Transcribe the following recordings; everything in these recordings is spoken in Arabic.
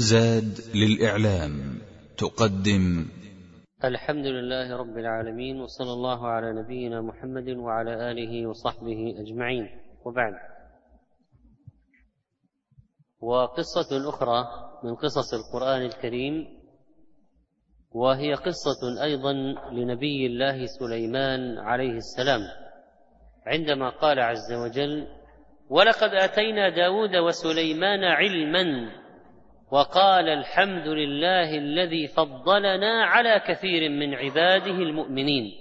زاد للإعلام تقدم. الحمد لله رب العالمين وصلى الله على نبينا محمد وعلى آله وصحبه أجمعين. وبعد. وقصة أخرى من قصص القرآن الكريم وهي قصة أيضا لنبي الله سليمان عليه السلام. عندما قال عز وجل ولقد آتينا داود وسليمان علما وقال الحمد لله الذي فضلنا على كثير من عباده المؤمنين.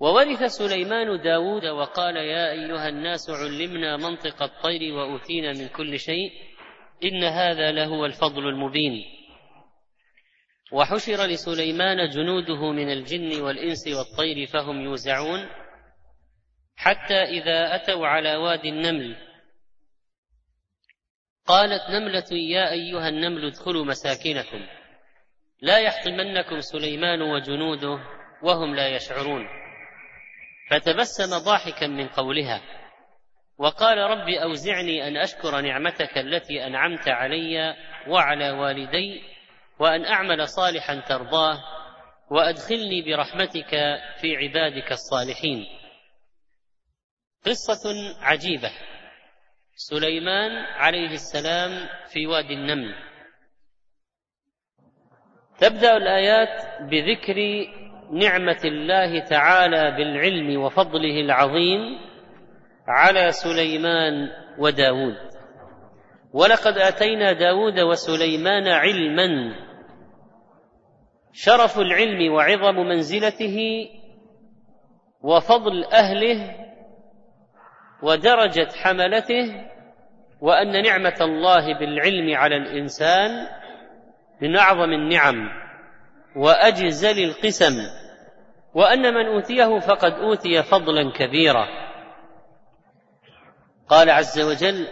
وورث سليمان داود وقال يا أيها الناس علمنا منطق الطير وأوتينا من كل شيء. إن هذا لهو الفضل المبين. وحشر لسليمان جنوده من الجن والإنس والطير فهم يوزعون. حتى إذا أتوا على وادي النمل قالت نملة يا أيها النمل ادخلوا مساكنكم. لا يحطمنكم سليمان وجنوده وهم لا يشعرون. فتبسم ضاحكا من قولها. وقال رب أوزعني أن أشكر نعمتك التي أنعمت علي وعلى والدي وأن أعمل صالحا ترضاه وأدخلني برحمتك في عبادك الصالحين. قصة عجيبة. سليمان عليه السلام في وادي النمل. تبدأ الآيات بذكر نعمة الله تعالى بالعلم وفضله العظيم على سليمان وداود. ولقد آتينا داود وسليمان علما. شرف العلم وعظم منزلته وفضل أهله ودرجة حملته وأن نعمة الله بالعلم على الإنسان من أعظم النعم وأجزل القسم وأن من أوتيه فقد أوتي فضلا كبيرا. قال عز وجل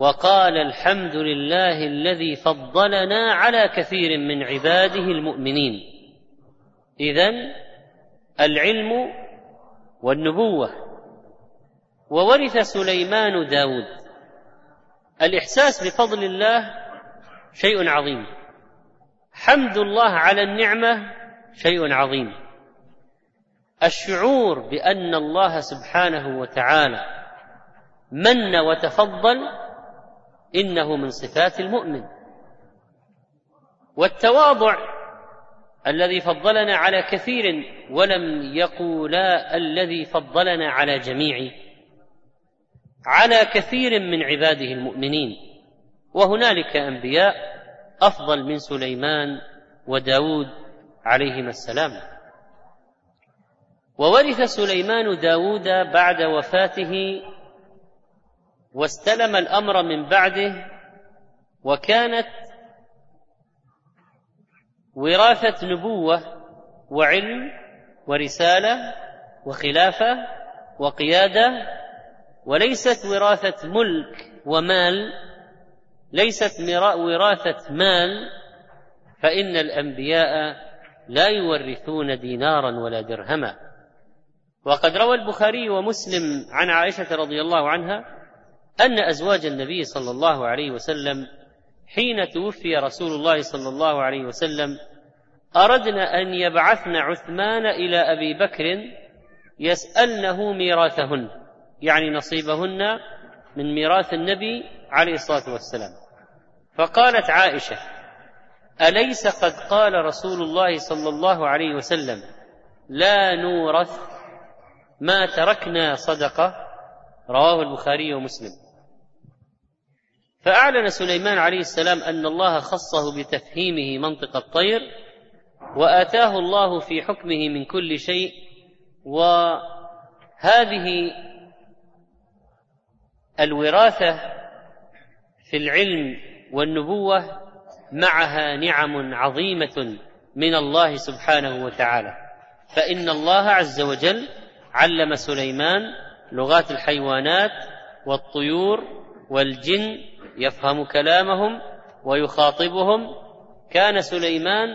وقال الحمد لله الذي فضلنا على كثير من عباده المؤمنين. إذن العلم والنبوة وورث سليمان داود. الإحساس بفضل الله شيء عظيم. حمد الله على النعمة شيء عظيم. الشعور بأن الله سبحانه وتعالى من وتفضل إنه من صفات المؤمن. والتواضع الذي فضلنا على كثير ولم يقولا الذي فضلنا على جميع على كثير من عباده المؤمنين وهنالك أنبياء أفضل من سليمان وداود عليهما السلام. وورث سليمان داود بعد وفاته واستلم الأمر من بعده وكانت وراثة نبوة وعلم ورسالة وخلافة وقيادة وليست وراثة ملك ومال ليست وراثة مال فإن الأنبياء لا يورثون دينارا ولا درهما. وقد روى البخاري ومسلم عن عائشة رضي الله عنها أن أزواج النبي صلى الله عليه وسلم حين توفي رسول الله صلى الله عليه وسلم أردن أن يبعثن عثمان إلى أبي بكر يسألنه ميراثهن. يعني نصيبهن من ميراث النبي عليه الصلاة والسلام. فقالت عائشة أليس قد قال رسول الله صلى الله عليه وسلم لا نورث ما تركنا صدقة؟ رواه البخاري ومسلم. فأعلن سليمان عليه السلام أن الله خصه بتفهيمه منطق الطير وآتاه الله في حكمه من كل شيء وهذه الوراثة في العلم والنبوة معها نعم عظيمة من الله سبحانه وتعالى. فإن الله عز وجل علم سليمان لغات الحيوانات والطيور والجن يفهم كلامهم ويخاطبهم. كان سليمان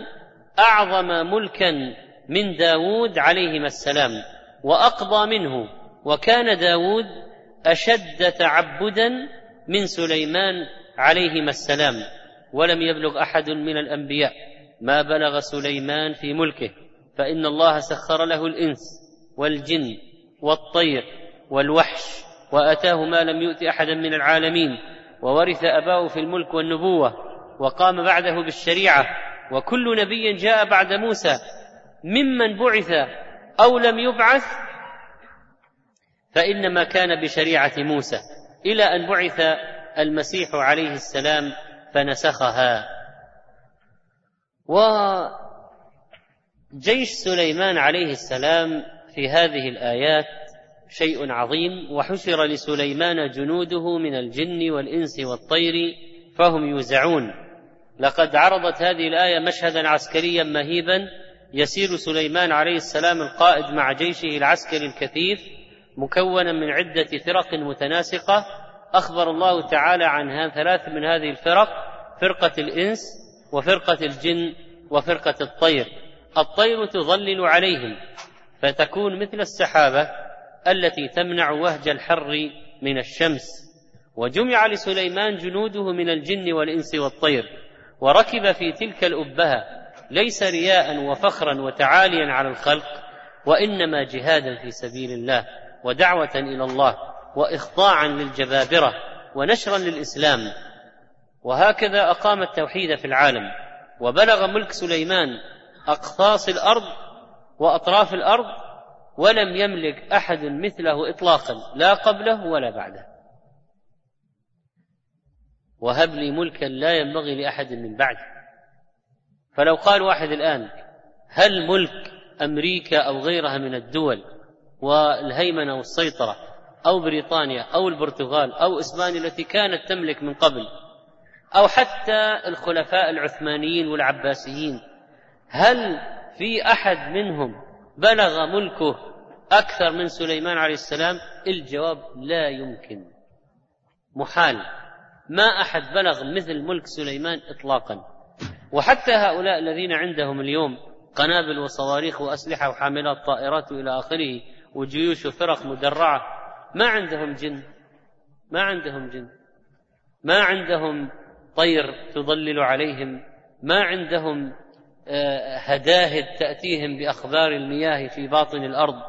أعظم ملكا من داود عليهما السلام وأقضى منه. وكان داود أشد تعبدا من سليمان عليهما السلام ولم يبلغ أحد من الأنبياء. ما بلغ سليمان في ملكه فإن الله سخر له الإنس والجن والطير والوحش وأتاه ما لم يؤت احدا من العالمين. وورث أباه في الملك والنبوة وقام بعده بالشريعة. وكل نبي جاء بعد موسى ممن بعث أو لم يبعث فإنما كان بشريعة موسى. إلى أن بعث المسيح عليه السلام فنسخها. وجيش سليمان عليه السلام في هذه الآيات شيء عظيم وحشر لسليمان جنوده من الجن والإنس والطير فهم يوزعون. لقد عرضت هذه الآية مشهدا عسكريا مهيبا يسير سليمان عليه السلام القائد مع جيشه العسكري الكثيف مكونا من عدة فرق متناسقة أخبر الله تعالى عن ثلاث من هذه الفرق فرقة الإنس وفرقة الجن وفرقة الطير. الطير تظلل عليهم فتكون مثل السحابة التي تمنع وهج الحر من الشمس. وجمع لسليمان جنوده من الجن والإنس والطير وركب في تلك الأبهة ليس رياء وفخرا وتعاليا على الخلق وإنما جهادا في سبيل الله. ودعوة إلى الله وإخضاعا للجبابرة ونشرا للإسلام. وهكذا أقام التوحيد في العالم وبلغ ملك سليمان اقفاص الأرض وأطراف الأرض ولم يملك أحد مثله اطلاقا لا قبله ولا بعده. وهب لي ملكا لا ينبغي لأحد من بعده. فلو قال واحد الآن هل ملك أمريكا أو غيرها من الدول والهيمنة والسيطرة أو بريطانيا أو البرتغال أو إسبانيا التي كانت تملك من قبل أو حتى الخلفاء العثمانيين والعباسيين. هل في أحد منهم بلغ ملكه أكثر من سليمان عليه السلام؟ الجواب لا يمكن. محال ما أحد بلغ مثل ملك سليمان اطلاقا. وحتى هؤلاء الذين عندهم اليوم قنابل وصواريخ وأسلحة وحاملات طائرات والى آخره وجيوش وفرق مدرعة ما عندهم جن ما عندهم جن. ما عندهم طير تظلل عليهم ما عندهم آه، هداهد تأتيهم بأخبار المياه في باطن الأرض.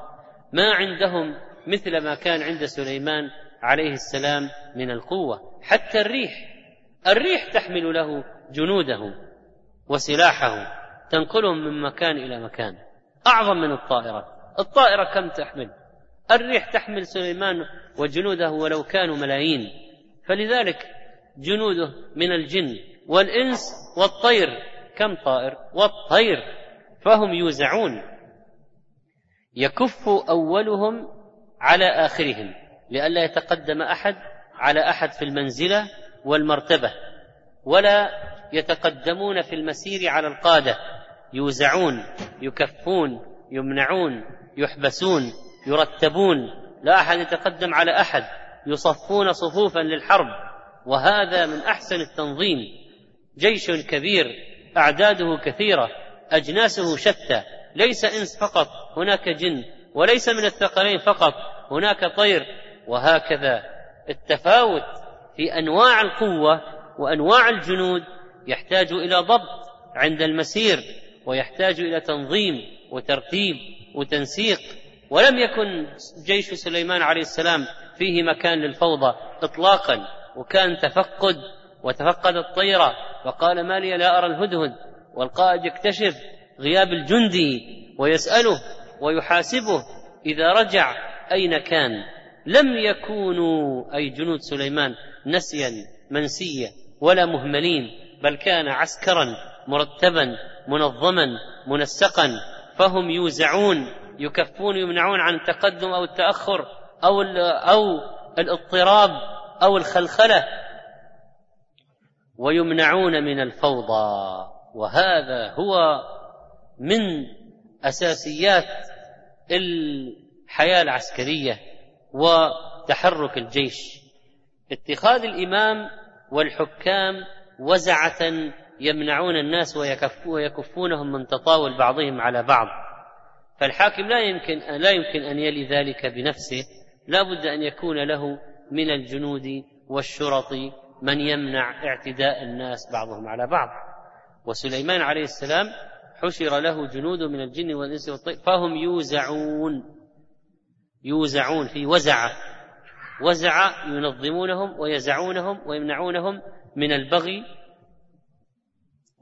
ما عندهم مثل ما كان عند سليمان عليه السلام من القوة. حتى الريح الريح تحمل له جنوده وسلاحه تنقلهم من مكان إلى مكان. أعظم من الطائرة. الطائرة كم تحمل؟ الريح تحمل سليمان وجنوده ولو كانوا ملايين. فلذلك جنوده من الجن والإنس والطير. كم طائر؟ والطير. فهم يوزعون. يكف أولهم على آخرهم. لئلا يتقدم أحد على أحد في المنزلة والمرتبة. ولا يتقدمون في المسير على القادة. يوزعون يكفون يمنعون. يحبسون يرتبون لا أحد يتقدم على أحد يصفون صفوفا للحرب. وهذا من أحسن التنظيم. جيش كبير أعداده كثيرة أجناسه شتى. ليس إنس فقط هناك جن. وليس من الثقلين فقط هناك طير. وهكذا التفاوت في أنواع القوة وأنواع الجنود يحتاج إلى ضبط عند المسير ويحتاج إلى تنظيم. وترتيب وتنسيق ولم يكن جيش سليمان عليه السلام فيه مكان للفوضى اطلاقا وكان تفقد وتفقد الطيرة وقال ما لي لا أرى الهدهد والقائد يكتشف غياب الجندي ويسأله ويحاسبه إذا رجع أين كان. لم يكونوا أي جنود سليمان نسيا منسيا ولا مهملين بل كان عسكرا مرتبا منظما منسقا. فهم يوزعون يكفون يمنعون عن التقدم أو التأخر أو أو الاضطراب أو الخلخلة. ويمنعون من الفوضى. وهذا هو من أساسيات الحياة العسكرية وتحرك الجيش. اتخاذ الإمام والحكام وزعة يمنعون الناس ويكفونهم من تطاول بعضهم على بعض. فالحاكم لا يمكن لا يمكن أن يلي ذلك بنفسه. لا بد أن يكون له من الجنود والشرط من يمنع اعتداء الناس بعضهم على بعض. وسليمان عليه السلام حشر له جنود من الجن والإنس والطير فهم يوزعون يوزعون في وزعة. وزع ينظمونهم ويزعونهم ويمنعونهم من البغي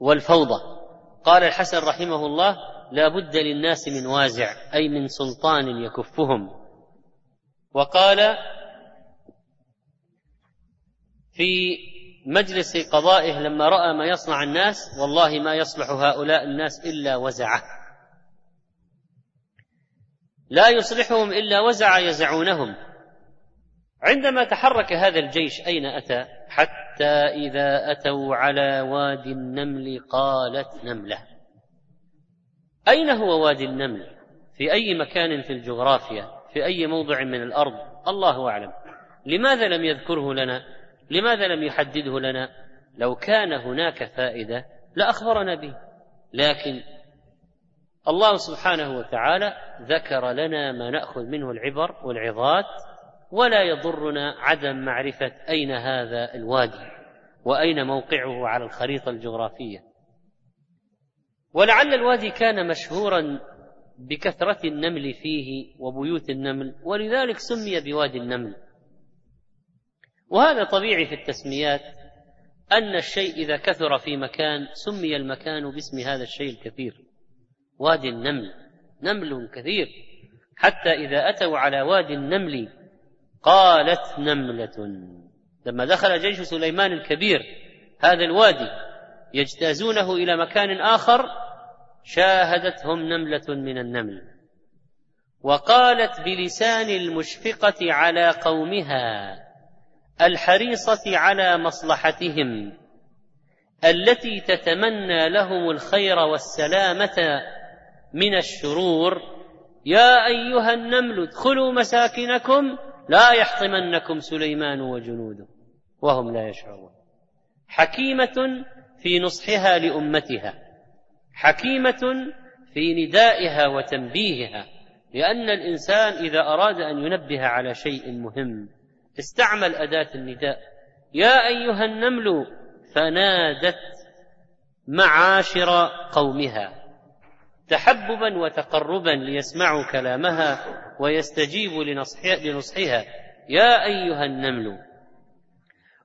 والفوضى. قال الحسن رحمه الله لا بد للناس من وازع أي من سلطان يكفهم. وقال في مجلس قضائه لما رأى ما يصنع الناس والله ما يصلح هؤلاء الناس إلا وزعه. لا يصلحهم إلا وزع يزعونهم. عندما تحرك هذا الجيش أين أتى؟ حتى إذا أتوا على وادي النمل قالت نملة. أين هو وادي النمل؟ في أي مكان في الجغرافيا؟ في أي موضع من الأرض؟ الله أعلم. لماذا لم يذكره لنا؟ لماذا لم يحدده لنا؟ لو كان هناك فائدة لأخبرنا به. لكن الله سبحانه وتعالى ذكر لنا ما نأخذ منه العبر والعظات ولا يضرنا عدم معرفة أين هذا الوادي وأين موقعه على الخريطة الجغرافية. ولعل الوادي كان مشهورا بكثرة النمل فيه وبيوت النمل ولذلك سمي بوادي النمل. وهذا طبيعي في التسميات أن الشيء إذا كثر في مكان سمي المكان باسم هذا الشيء الكثير وادي النمل. نمل كثير حتى إذا أتوا على وادي النمل قالت نملة. لما دخل جيش سليمان الكبير هذا الوادي يجتازونه إلى مكان آخر شاهدتهم نملة من النمل. وقالت بلسان المشفقة على قومها الحريصة على مصلحتهم التي تتمنى لهم الخير والسلامة من الشرور. يا أيها النمل ادخلوا مساكنكم لا يحطمنكم سليمان وجنوده وهم لا يشعرون. حكيمة في نصحها لأمتها. حكيمة في ندائها وتنبيهها. لأن الإنسان إذا أراد أن ينبه على شيء مهم استعمل أداة النداء. يا أيها النمل فنادت معاشر قومها. تحببا وتقربا ليسمعوا كلامها ويستجيبوا لنصحها. يا أيها النمل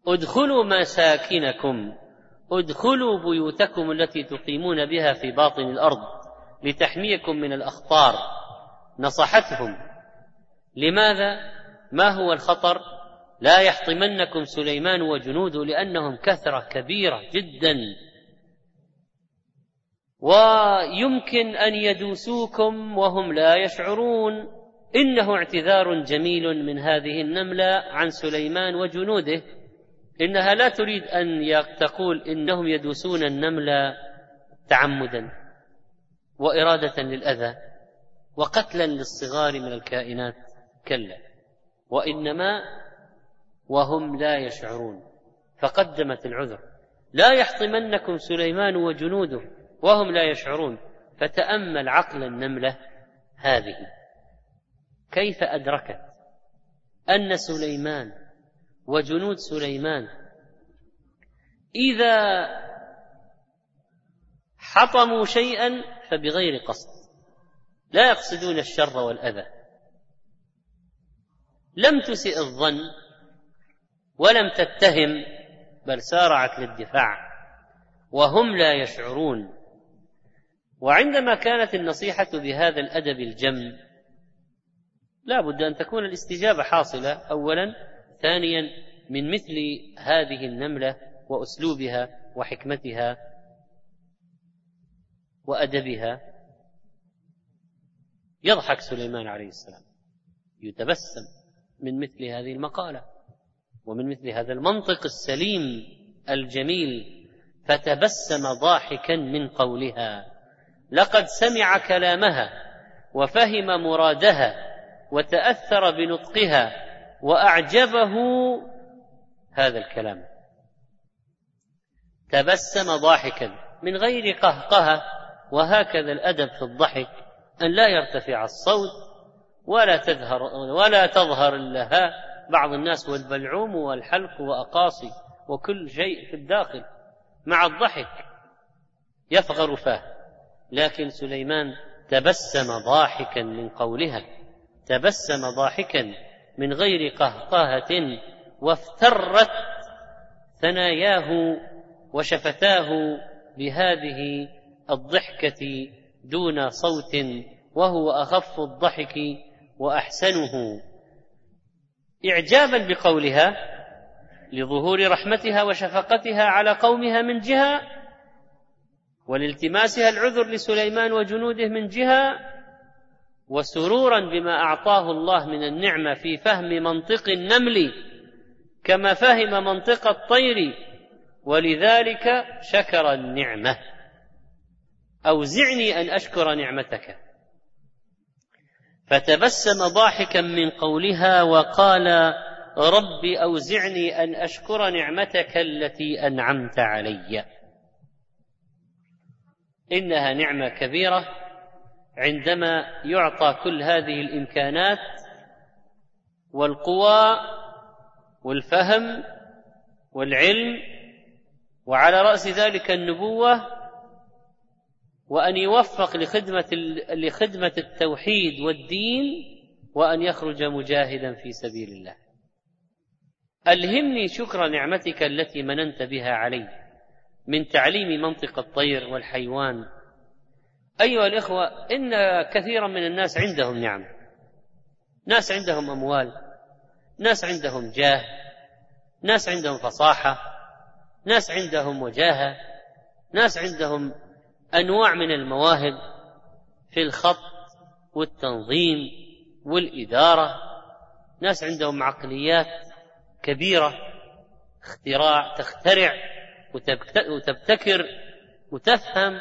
ادخلوا مساكنكم ادخلوا بيوتكم التي تقيمون بها في باطن الأرض لتحميكم من الأخطار. نصحتهم. لماذا؟ ما هو الخطر؟ لا يحطمنكم سليمان وجنوده لأنهم كثرة كبيرة جدا. ويمكن أن يدوسوكم وهم لا يشعرون. إنه اعتذار جميل من هذه النملة عن سليمان وجنوده. إنها لا تريد أن تقول إنهم يدوسون النملة تعمدا وإرادة للأذى وقتلا للصغار من الكائنات كلا. وإنما وهم لا يشعرون. فقدمت العذر. لا يحطمنكم سليمان وجنوده. وهم لا يشعرون. فتأمل عقل النملة هذه. كيف أدركت أن سليمان وجنود سليمان إذا حطموا شيئا فبغير قصد؟ لا يقصدون الشر والأذى. لم تسئ الظن ولم تتهم بل سارعت للدفاع. وهم لا يشعرون وعندما كانت النصيحة بهذا الأدب الجم لا بد أن تكون الاستجابة حاصلة أولا ثانيا من مثل هذه النملة وأسلوبها وحكمتها وأدبها. يضحك سليمان عليه السلام. يتبسم من مثل هذه المقالة ومن مثل هذا المنطق السليم الجميل فتبسم ضاحكا من قولها. لقد سمع كلامها وفهم مرادها وتأثر بنطقها وأعجبه هذا الكلام. تبسم ضاحكا من غير قهقهة وهكذا الأدب في الضحك أن لا يرتفع الصوت ولا تظهر ولا تظهر اللهاء بعض الناس والبلعوم والحلق وأقاصي وكل شيء في الداخل مع الضحك يفغر فاه. لكن سليمان تبسم ضاحكا من قولها تبسم ضاحكا من غير قهقهة وافترت ثناياه وشفتاه بهذه الضحكة دون صوت وهو أخف الضحك وأحسنه. إعجابا بقولها لظهور رحمتها وشفقتها على قومها من جهة ولالتماسها العذر لسليمان وجنوده من جهة وسرورا بما أعطاه الله من النعمة في فهم منطق النمل كما فهم منطق الطير ولذلك شكر النعمة. أوزعني أن أشكر نعمتك. فتبسم ضاحكا من قولها وقال رب أوزعني أن أشكر نعمتك التي أنعمت علي. إنها نعمة كبيرة عندما يعطى كل هذه الإمكانات والقوى والفهم والعلم وعلى رأس ذلك النبوة وأن يوفق لخدمة لخدمة التوحيد والدين وأن يخرج مجاهدا في سبيل الله. ألهمني شكر نعمتك التي مننت بها علي من تعليم منطق الطير والحيوان. أيها الإخوة إن كثيرا من الناس عندهم نعم. ناس عندهم أموال، ناس عندهم جاه، ناس عندهم فصاحة، ناس عندهم وجاهة، ناس عندهم أنواع من المواهب في الخط والتنظيم والإدارة ناس عندهم عقليات كبيرة اختراع تخترع وتبتكر وتفهم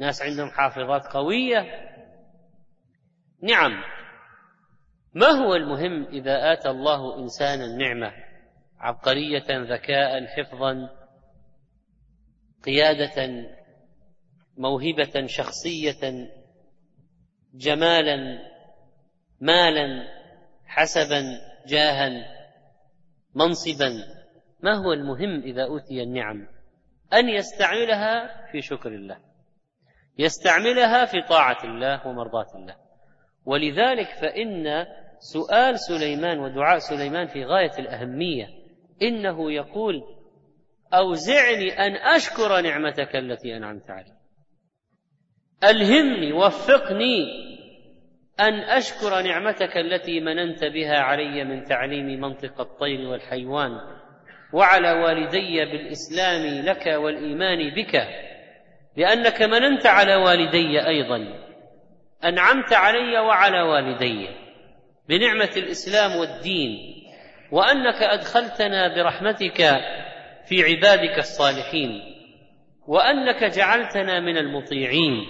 ناس عندهم حافظات قوية. نعم ما هو المهم إذا آتى الله انسانا نعمه عبقرية ذكاء حفظا قيادة موهبة شخصية جمالا مالا حسبا جاها منصبا. ما هو المهم إذا أوتي النعم؟ أن يستعملها في شكر الله. يستعملها في طاعة الله ومرضاة الله. ولذلك فإن سؤال سليمان ودعاء سليمان في غاية الأهمية إنه يقول أوزعني أن أشكر نعمتك التي أنعمت علي. ألهمني وفقني أن أشكر نعمتك التي مننت بها علي من تعليم منطق الطير والحيوان. وعلى والدي بالإسلام لك والإيمان بك لانك مننت على والدي أيضا أنعمت علي وعلى والدي بنعمة الإسلام والدين وأنك أدخلتنا برحمتك في عبادك الصالحين وأنك جعلتنا من المطيعين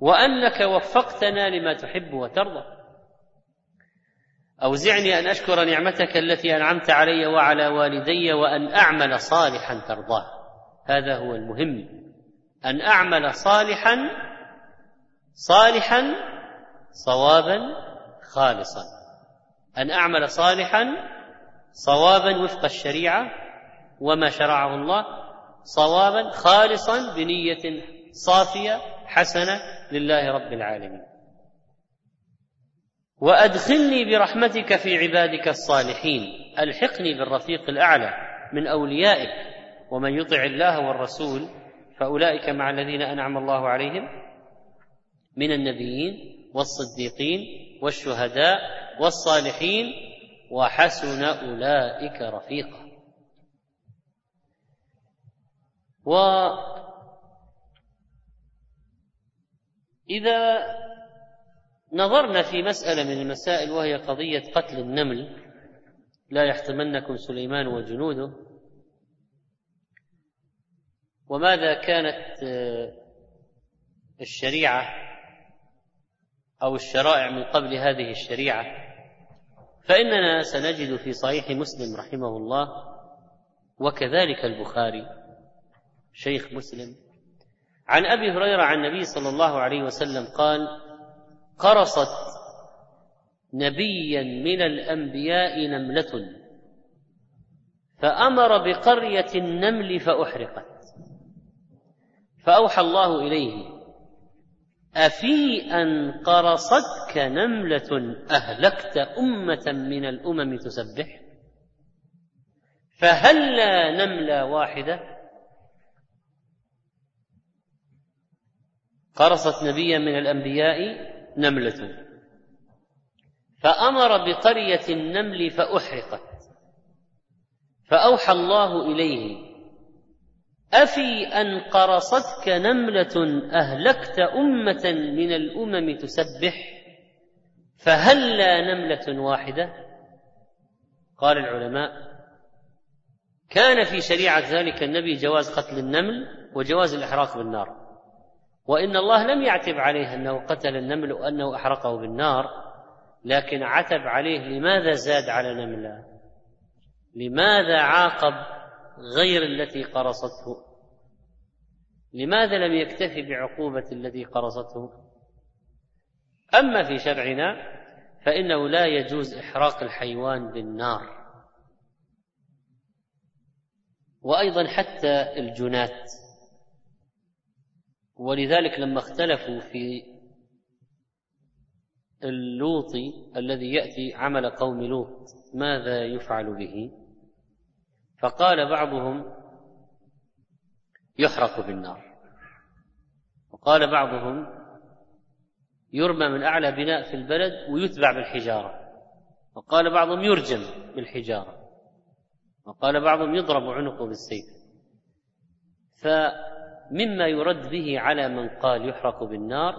وأنك وفقتنا لما تحب وترضى. أوزعني أن أشكر نعمتك التي أنعمت علي وعلى والدي وأن أعمل صالحا ترضاه. هذا هو المهم. أن أعمل صالحا صالحا صوابا خالصا. أن أعمل صالحا صوابا وفق الشريعة وما شرعه الله صوابا خالصا بنية صافية حسنة لله رب العالمين. وأدخلني برحمتك في عبادك الصالحين. ألحقني بالرفيق الأعلى من أوليائك. ومن يطع الله والرسول فأولئك مع الذين أنعم الله عليهم من النبيين والصديقين والشهداء والصالحين. وحسن أولئك رفيقا. و إذا نظرنا في مسألة من المسائل وهي قضية قتل النمل. لا يحطمنكم سليمان وجنوده. وماذا كانت آه، الشريعة أو الشرائع من قبل هذه الشريعة؟ فإننا سنجد في صحيح مسلم رحمه الله وكذلك البخاري شيخ مسلم. عن أبي هريرة عن النبي صلى الله عليه وسلم قال قرصت نبيا من الأنبياء نملة. فأمر بقرية النمل فأحرقت. فأوحى الله إليه أفي أن قرصتك نملة؟ أهلكت أمة من الأمم تسبح؟ فهلا نملة واحدة؟ قرصت نبيا من الأنبياء نملة. فأمر بقرية النمل فأحرقت. فأوحى الله إليه أفي أن قرصتك نملة أهلكت أمة من الأمم تسبح فهلا نملة واحدة؟ قال العلماء كان في شريعة ذلك النبي جواز قتل النمل وجواز الإحراق بالنار. وإن الله لم يعتب عليه أنه قتل النمل وأنه أحرقه بالنار لكن عتب عليه لماذا زاد على نملة لماذا عاقب غير التي قرصته؟ لماذا لم يكتفي بعقوبة الذي قرصته؟ أما في شرعنا فإنه لا يجوز إحراق الحيوان بالنار. وأيضا حتى الجنات. ولذلك لما اختلفوا في اللوطي الذي يأتي عمل قوم لوط ماذا يفعل به؟ فقال بعضهم يحرق بالنار وقال بعضهم يرمى من أعلى بناء في البلد ويتبع بالحجارة. وقال بعضهم يرجم بالحجارة. وقال بعضهم يضرب عنقه بالسيف. فمما يرد به على من قال يحرق بالنار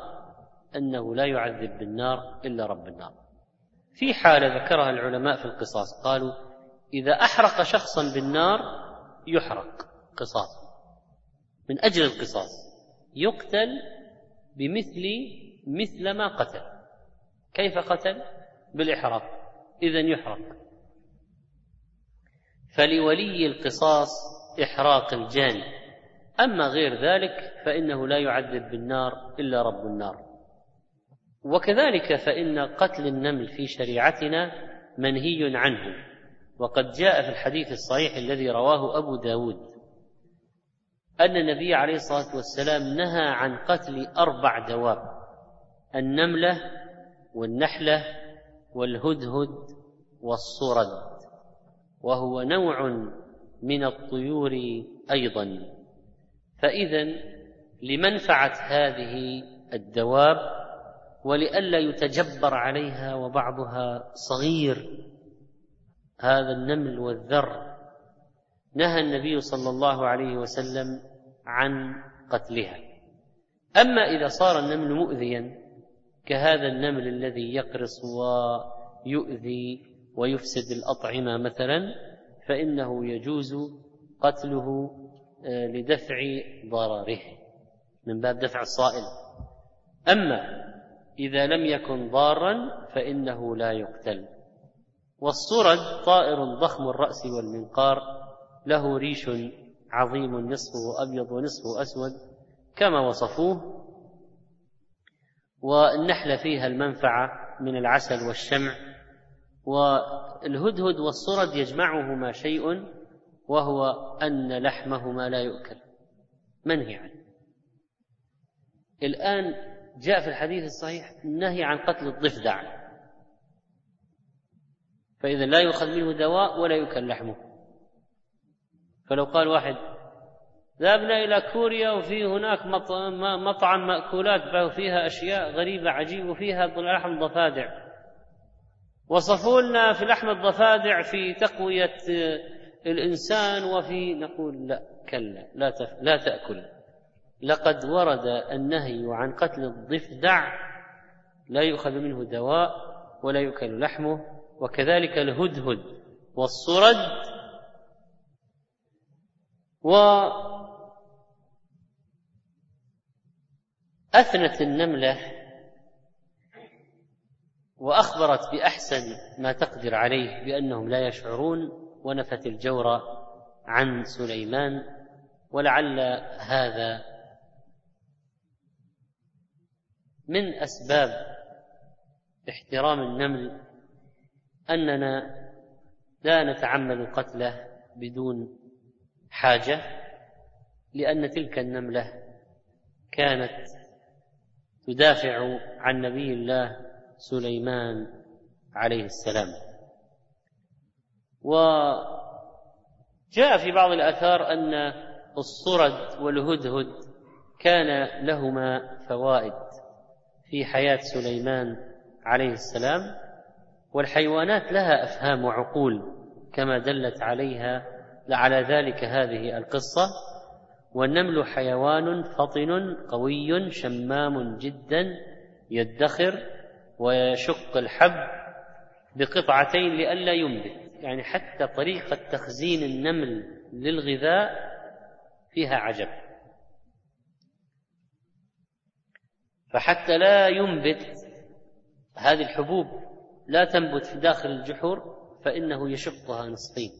أنه لا يعذب بالنار إلا رب النار. في حالة ذكرها العلماء في القصاص قالوا إذا أحرق شخصا بالنار يحرق قصاص. من أجل القصاص يقتل بمثل مثل ما قتل. كيف قتل؟ بالإحراق. إذا يحرق. فلولي القصاص إحراق الجاني. أما غير ذلك فإنه لا يعذب بالنار إلا رب النار. وكذلك فإن قتل النمل في شريعتنا منهي عنه. وقد جاء في الحديث الصحيح الذي رواه أبو داود أن النبي عليه الصلاة والسلام نهى عن قتل أربع دواب النملة والنحلة والهدهد والصرد وهو نوع من الطيور أيضا. فإذا لمنفعة هذه الدواب ولئلا يتجبر عليها وبعضها صغير هذا النمل والذر. نهى النبي صلى الله عليه وسلم عن قتلها. أما إذا صار النمل مؤذيا كهذا النمل الذي يقرص ويؤذي ويفسد الأطعمة مثلا فإنه يجوز قتله لدفع ضرره من باب دفع الصائل. أما إذا لم يكن ضارا فإنه لا يقتل. والصرد طائر ضخم الرأس والمنقار له ريش عظيم نصفه أبيض ونصفه أسود كما وصفوه. والنحله فيها المنفعة من العسل والشمع. والهدهد والصرد يجمعهما شيء وهو أن لحمهما لا يؤكل. منهي عنه. الآن جاء في الحديث الصحيح النهي عن قتل الضفدع فإذا لا يؤخذ منه دواء ولا يؤكل لحمه. فلو قال واحد ذهبنا إلى كوريا وفي هناك مطعم مأكولات فيها أشياء غريبة عجيبة وفيها لحم ضفادع. وصفوا لنا في لحم الضفادع في تقوية الإنسان وفي نقول لا كلا لا, تف... لا تأكل. لقد ورد النهي عن قتل الضفدع لا يؤخذ منه دواء ولا يؤكل لحمه وكذلك الهدهد والصرد. وأثنت النملة وأخبرت بأحسن ما تقدر عليه بأنهم لا يشعرون. ونفت الجور عن سليمان ولعل هذا من أسباب احترام النمل أننا لا نتعمد قتله بدون حاجة لأن تلك النملة كانت تدافع عن نبي الله سليمان عليه السلام. وجاء في بعض الآثار أن الصرد والهدهد كان لهما فوائد في حياة سليمان عليه السلام والحيوانات لها أفهام وعقول كما دلت عليها على ذلك هذه القصة. والنمل حيوان فطن قوي شمام جدا يدخر ويشق الحب بقطعتين لئلا ينبت. يعني حتى طريقة تخزين النمل للغذاء فيها عجب. فحتى لا ينبت هذه الحبوب لا تنبت في داخل الجحور فإنه يشقها نصفين.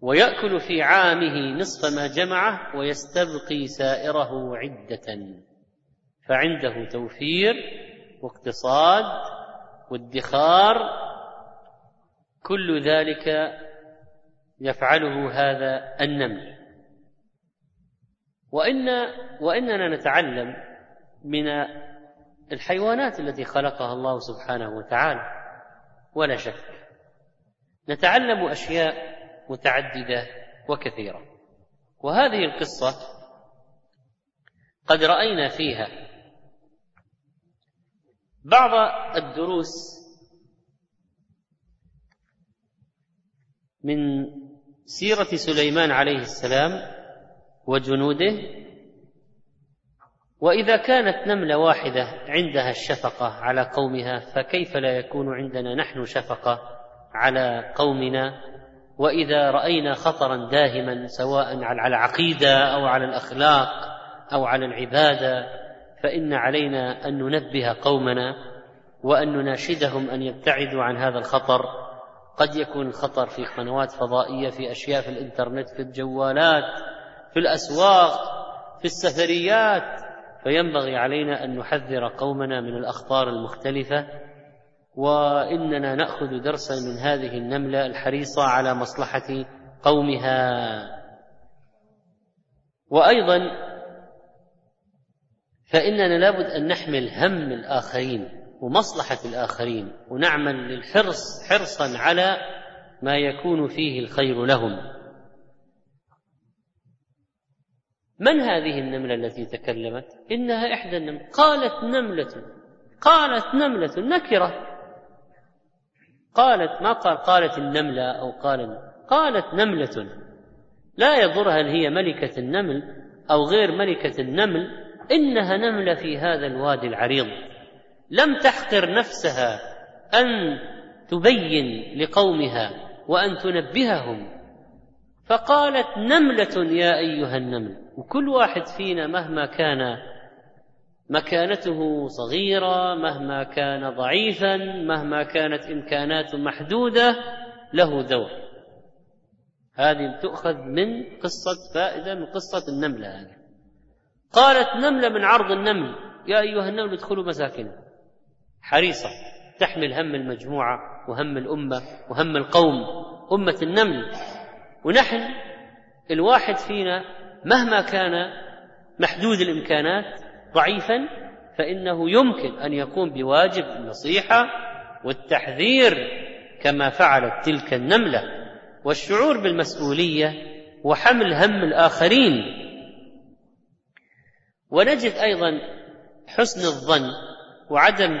ويأكل في عامه نصف ما جمعه ويستبقي سائره عدة. فعنده توفير واقتصاد وادخار كل ذلك يفعله هذا النمل. وإن وإننا نتعلم من الحيوانات التي خلقها الله سبحانه وتعالى ولا شك نتعلم أشياء متعددة وكثيرة. وهذه القصة قد رأينا فيها بعض الدروس من سيرة سليمان عليه السلام وجنوده وإذا كانت نملة واحدة عندها الشفقة على قومها فكيف لا يكون عندنا نحن شفقة على قومنا؟ وإذا رأينا خطرا داهما سواء على العقيدة أو على الأخلاق أو على العبادة فإن علينا أن ننبه قومنا وأن نناشدهم أن يبتعدوا عن هذا الخطر قد يكون الخطر في قنوات فضائية في أشياء في الإنترنت في الجوالات في الأسواق في السفريات. فينبغي علينا أن نحذر قومنا من الأخطار المختلفة وإننا نأخذ درسا من هذه النملة الحريصة على مصلحة قومها. وأيضا فإننا لابد أن نحمل هم الآخرين. ومصلحة الآخرين ونعمل للحرص حرصا على ما يكون فيه الخير لهم. من هذه النملة التي تكلمت؟ إنها إحدى النمل قالت نملة قالت نملة نكرة. قالت ما قال قالت النملة أو قال قالت نملة. لا يضر هل هي ملكة النمل أو غير ملكة النمل إنها نملة في هذا الوادي العريض. لم تحقر نفسها أن تبين لقومها وأن تنبههم. فقالت نملة يا أيها النمل وكل واحد فينا مهما كان مكانته صغيرة مهما كان ضعيفا مهما كانت امكاناته محدودة له دور. هذه تؤخذ من قصة فائدة من قصة النملة هذه. قالت نملة من عرض النمل يا أيها النمل ادخلوا مساكنه حريصة تحمل هم المجموعة وهم الأمة وهم القوم أمة النمل. ونحن الواحد فينا مهما كان محدود الإمكانات ضعيفا فإنه يمكن أن يقوم بواجب النصيحة والتحذير كما فعلت تلك النملة. والشعور بالمسؤولية وحمل هم الآخرين. ونجد أيضا حسن الظن وعدم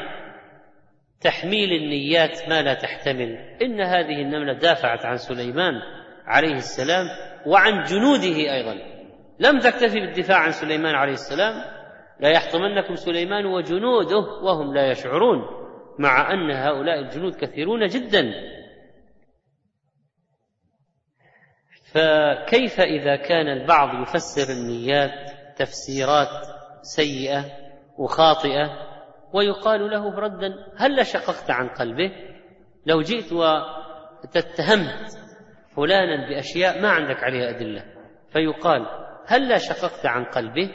تحميل النيات ما لا تحتمل. إن هذه النملة دافعت عن سليمان عليه السلام وعن جنوده أيضا. لم تكتفي بالدفاع عن سليمان عليه السلام. لا يحطمنكم سليمان وجنوده وهم لا يشعرون مع أن هؤلاء الجنود كثيرون جدا. فكيف إذا كان البعض يفسر النيات تفسيرات سيئة وخاطئة ويقال له ردا هل شققت عن قلبه؟ لو جئت وتتهمت فلانا بأشياء ما عندك عليها أدلة. فيقال هل شققت عن قلبه؟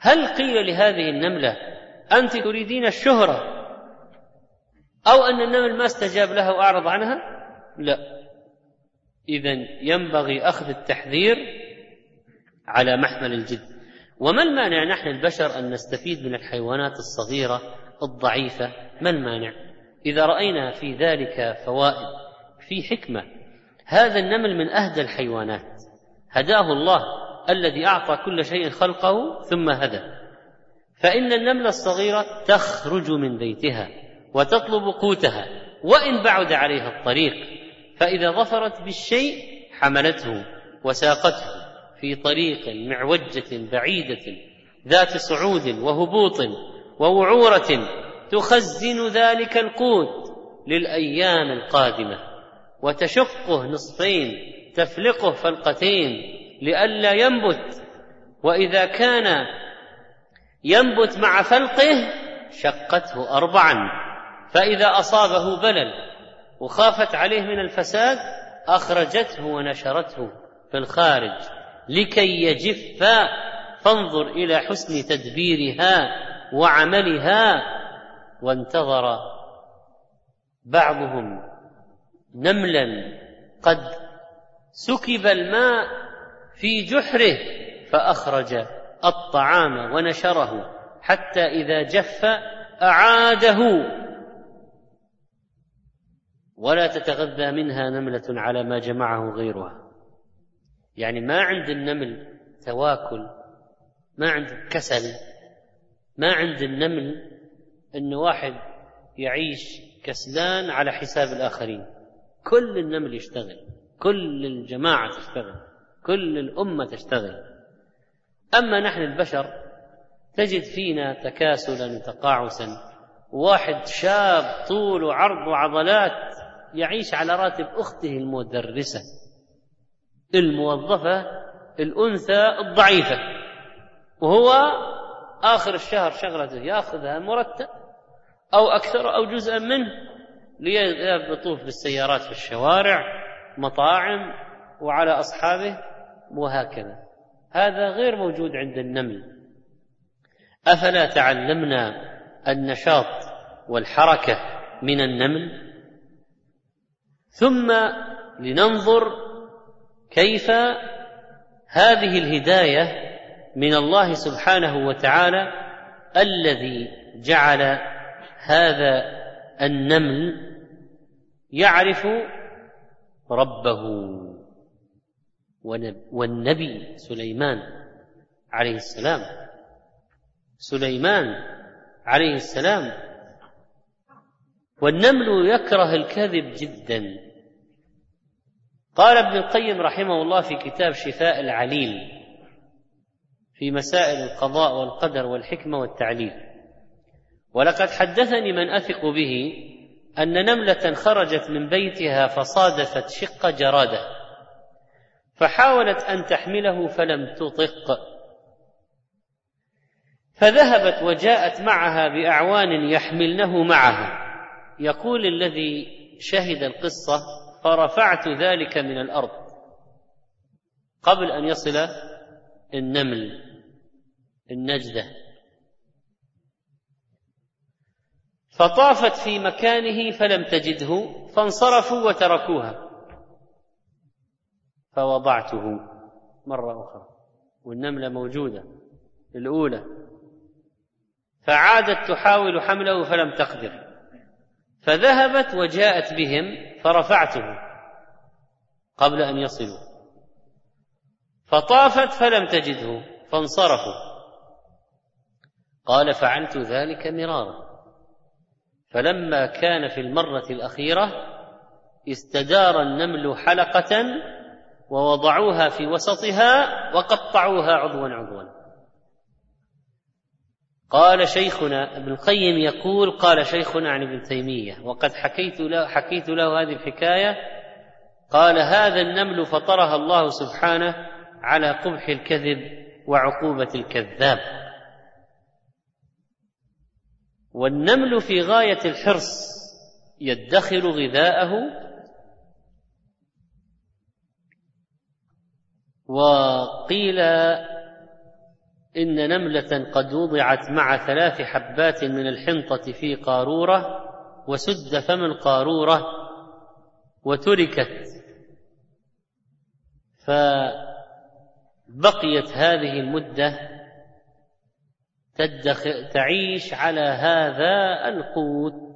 هل قيل لهذه النملة أنت تريدين الشهرة؟ أو أن النمل ما استجاب لها وأعرض عنها؟ لا. إذا ينبغي أخذ التحذير على محمل الجد. وما المانع نحن البشر أن نستفيد من الحيوانات الصغيرة الضعيفة؟ ما المانع؟ إذا رأينا في ذلك فوائد في حكمة. هذا النمل من أهدى الحيوانات. هداه الله الذي أعطى كل شيء خلقه ثم هدى. فإن النملة الصغيرة تخرج من بيتها وتطلب قوتها وإن بعد عليها الطريق فإذا ظفرت بالشيء حملته وساقته. في طريق معوجة بعيدة ذات صعود وهبوط ووعورة تخزن ذلك القوت للأيام القادمة. وتشقه نصفين تفلقه فلقتين لئلا ينبت. وإذا كان ينبت مع فلقه شقته اربعا. فإذا أصابه بلل وخافت عليه من الفساد أخرجته ونشرته في الخارج. لكي يجف فانظر إلى حسن تدبيرها وعملها وانتظر بعضهم نملا قد سكب الماء في جحره فأخرج الطعام ونشره حتى إذا جف أعاده. ولا تتغذى منها نملة على ما جمعه غيرها. يعني ما عند النمل تواكل ما عند كسل ما عند النمل أن واحد يعيش كسلان على حساب الآخرين. كل النمل يشتغل كل الجماعة تشتغل كل الأمة تشتغل. أما نحن البشر تجد فينا تكاسلا وتقاعسا. واحد شاب طول وعرض وعضلات يعيش على راتب أخته المدرسة. الموظفة الأنثى الضعيفة. وهو آخر الشهر شغلته يأخذها مرتب أو أكثر أو جزءا منه ليطوف بالسيارات في الشوارع مطاعم وعلى أصحابه وهكذا. هذا غير موجود عند النمل. أفلا تعلمنا النشاط والحركة من النمل؟ ثم لننظر كيف هذه الهداية من الله سبحانه وتعالى الذي جعل هذا النمل يعرف ربه والنبي سليمان عليه السلام. سليمان عليه السلام. والنمل يكره الكذب جدا. قال ابن القيم رحمه الله في كتاب شفاء العليل في مسائل القضاء والقدر والحكمة والتعليل. ولقد حدثني من أثق به أن نملة خرجت من بيتها فصادفت شق جرادة فحاولت أن تحمله فلم تطق. فذهبت وجاءت معها بأعوان يحملنه معها. يقول الذي شهد القصة فرفعت ذلك من الأرض قبل أن يصل النمل النجدة. فطافت في مكانه فلم تجده فانصرفوا وتركوها. فوضعته مرة أخرى والنملة موجودة الأولى. فعادت تحاول حمله فلم تقدر. فذهبت وجاءت بهم فرفعته قبل أن يصلوا. فطافت فلم تجده فانصرفوا. قال فعلت ذلك مرارا. فلما كان في المرة الأخيرة استدار النمل حلقة ووضعوها في وسطها وقطعوها عضوا عضوا. قال شيخنا ابن القيم يقول قال شيخنا عن ابن تيمية وقد حكيت له حكيت له هذه الحكاية قال هذا النمل فطرها الله سبحانه على قبح الكذب وعقوبة الكذاب. والنمل في غاية الحرص يدخر غذاءه وقيل إن نملة قد وضعت مع ثلاث حبات من الحنطة في قارورة وسد فم القارورة وتركت. فبقيت هذه المدة تعيش على هذا القوت.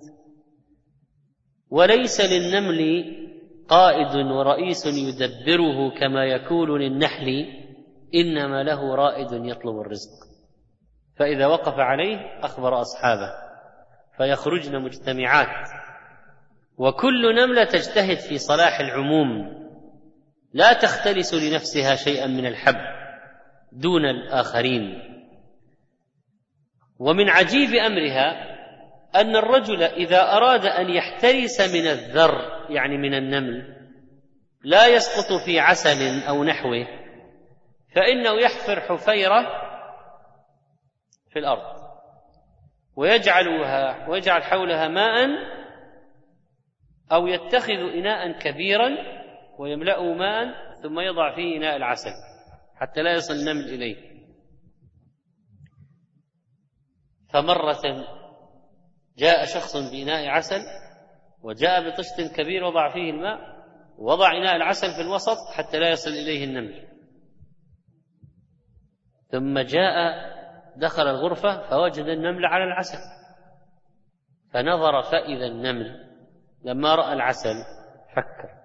وليس للنمل قائد ورئيس يدبره كما يكون للنحل. إنما له رائد يطلب الرزق. فإذا وقف عليه أخبر أصحابه فيخرجن مجتمعات. وكل نملة تجتهد في صلاح العموم. لا تختلس لنفسها شيئا من الحب دون الآخرين. ومن عجيب أمرها أن الرجل إذا أراد أن يحترس من الذر يعني من النمل لا يسقط في عسل أو نحوه. فإنه يحفر حفيرة في الأرض ويجعلها ويجعل حولها ماء أو يتخذ اناء كبيرا ويملأه ماء ثم يضع فيه إناء العسل حتى لا يصل النمل إليه. فمرة جاء شخص بإناء عسل وجاء بطشت كبير وضع فيه الماء وضع إناء العسل في الوسط حتى لا يصل إليه النمل. ثم جاء دخل الغرفة فوجد النمل على العسل. فنظر فإذا النمل لما رأى العسل فكر.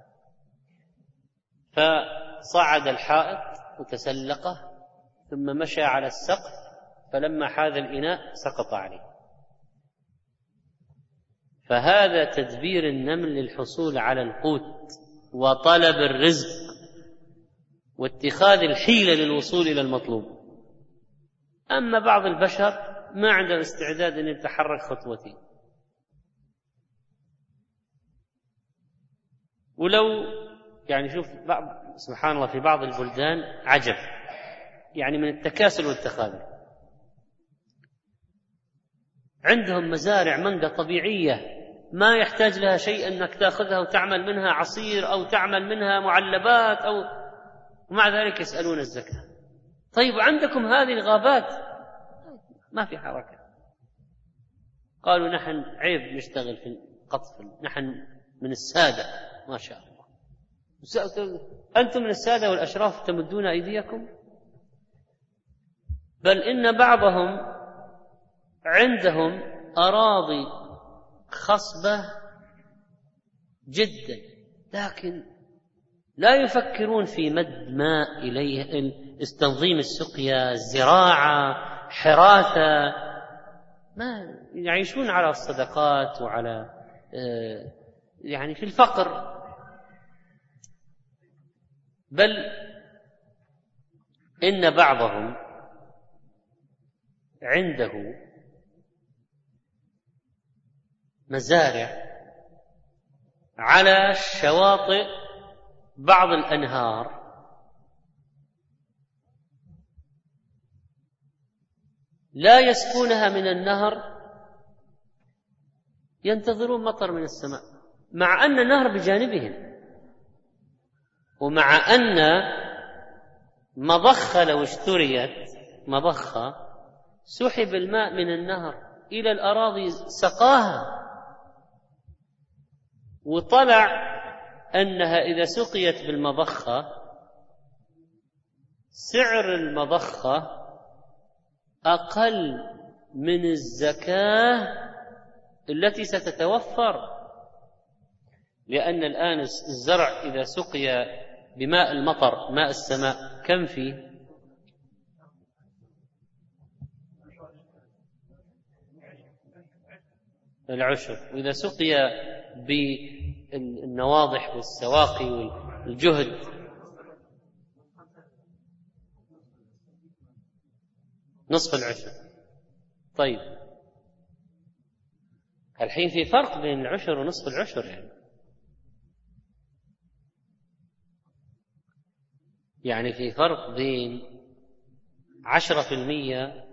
فصعد الحائط وتسلقه ثم مشى على السقف فلما حاذ الإناء سقط عليه. فهذا تدبير النمل للحصول على القوت وطلب الرزق واتخاذ الحيلة للوصول إلى المطلوب. أما بعض البشر ما عنده استعداد أن يتحرك خطوتين ولو يعني شوف بعض سبحان الله في بعض البلدان عجب. يعني من التكاسل والتخاذل. عندهم مزارع مانجا طبيعية ما يحتاج لها شيء أنك تأخذها وتعمل منها عصير أو تعمل منها معلبات أو ومع ذلك يسألون الزكاة. طيب عندكم هذه الغابات؟ ما في حركة. قالوا نحن عيب نشتغل في القطف نحن من السادة ما شاء الله. أنتم من السادة والأشراف تمدون أيديكم؟ بل إن بعضهم عندهم أراضي خصبة جدا لكن لا يفكرون في مد ماء إليه استنظيم السقيا الزراعة حراثة ما يعيشون على الصدقات وعلى آه، يعني في الفقر. بل إن بعضهم عنده مزارع على شواطئ بعض الأنهار. لا يسقونها من النهر ينتظرون مطر من السماء مع أن النهر بجانبهم ومع أن مضخة لو اشتريت مضخة سحب الماء من النهر إلى الأراضي سقاها وطلع أنها إذا سقيت بالمضخة سعر المضخة أقل من الزكاة التي ستتوفر. لأن الآن الزرع إذا سقي بماء المطر ماء السماء كم فيه؟ العشر. وإذا سقي بالنواضح والسواقي والجهد نصف العشر. طيب. الحين في فرق بين العشر ونصف العشر يعني. يعني في فرق بين عشرة في المية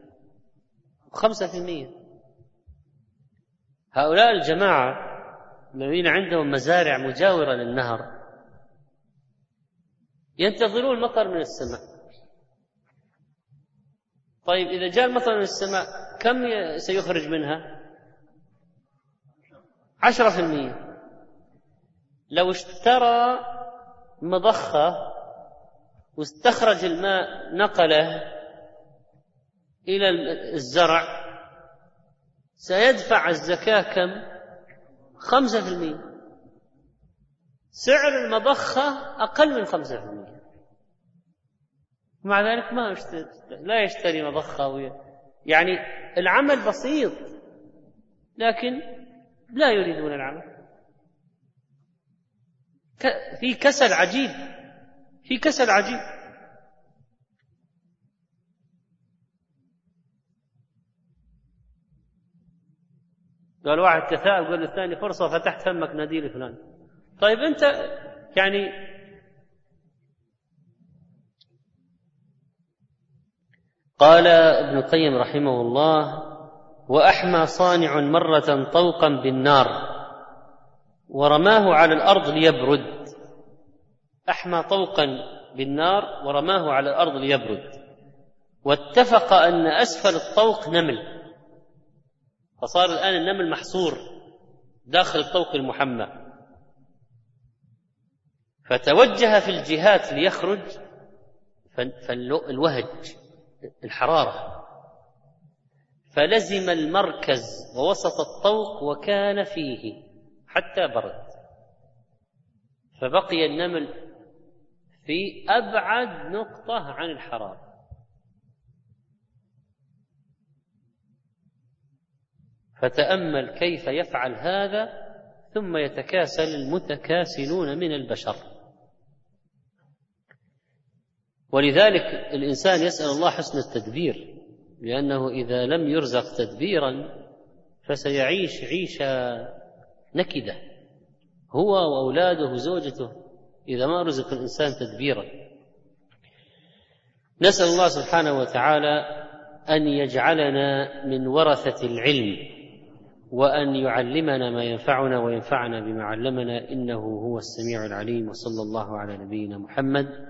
وخمسة في المية. هؤلاء الجماعة الذين عندهم مزارع مجاورة للنهر ينتظرون المطر من السماء. طيب إذا جاء المطر من السماء كم سيخرج منها؟ عشرة في المية. لو اشترى مضخة واستخرج الماء نقله إلى الزرع سيدفع الزكاة كم؟ خمسة في المئة سعر المضخة أقل من خمسة في المئة مع ذلك ما لا يشتري مضخة يعني العمل بسيط لكن لا يريدون العمل. في كسل عجيب في كسل عجيب. قال واحد تثاءب قال الثاني فرصة فتحت فمك نادي فلان. طيب أنت يعني قال ابن القيم رحمه الله وأحمى صانع مرة طوقا بالنار ورماه على الأرض ليبرد. أحمى طوقا بالنار ورماه على الأرض ليبرد. واتفق أن أسفل الطوق نمل فصار الآن النمل محصور داخل الطوق المحمى. فتوجه في الجهات ليخرج فالوهج الحرارة. فلزم المركز ووسط الطوق وكان فيه حتى برد. فبقي النمل في أبعد نقطة عن الحرارة. فتأمل كيف يفعل هذا ثم يتكاسل المتكاسلون من البشر. ولذلك الإنسان يسأل الله حسن التدبير لأنه إذا لم يرزق تدبيرا فسيعيش عيشة نكدة هو وأولاده وزوجته إذا ما رزق الإنسان تدبيرا. نسأل الله سبحانه وتعالى أن يجعلنا من ورثة العلم وأن يعلمنا ما ينفعنا وينفعنا بما علمنا إنه هو السميع العليم وصلى الله على نبينا محمد.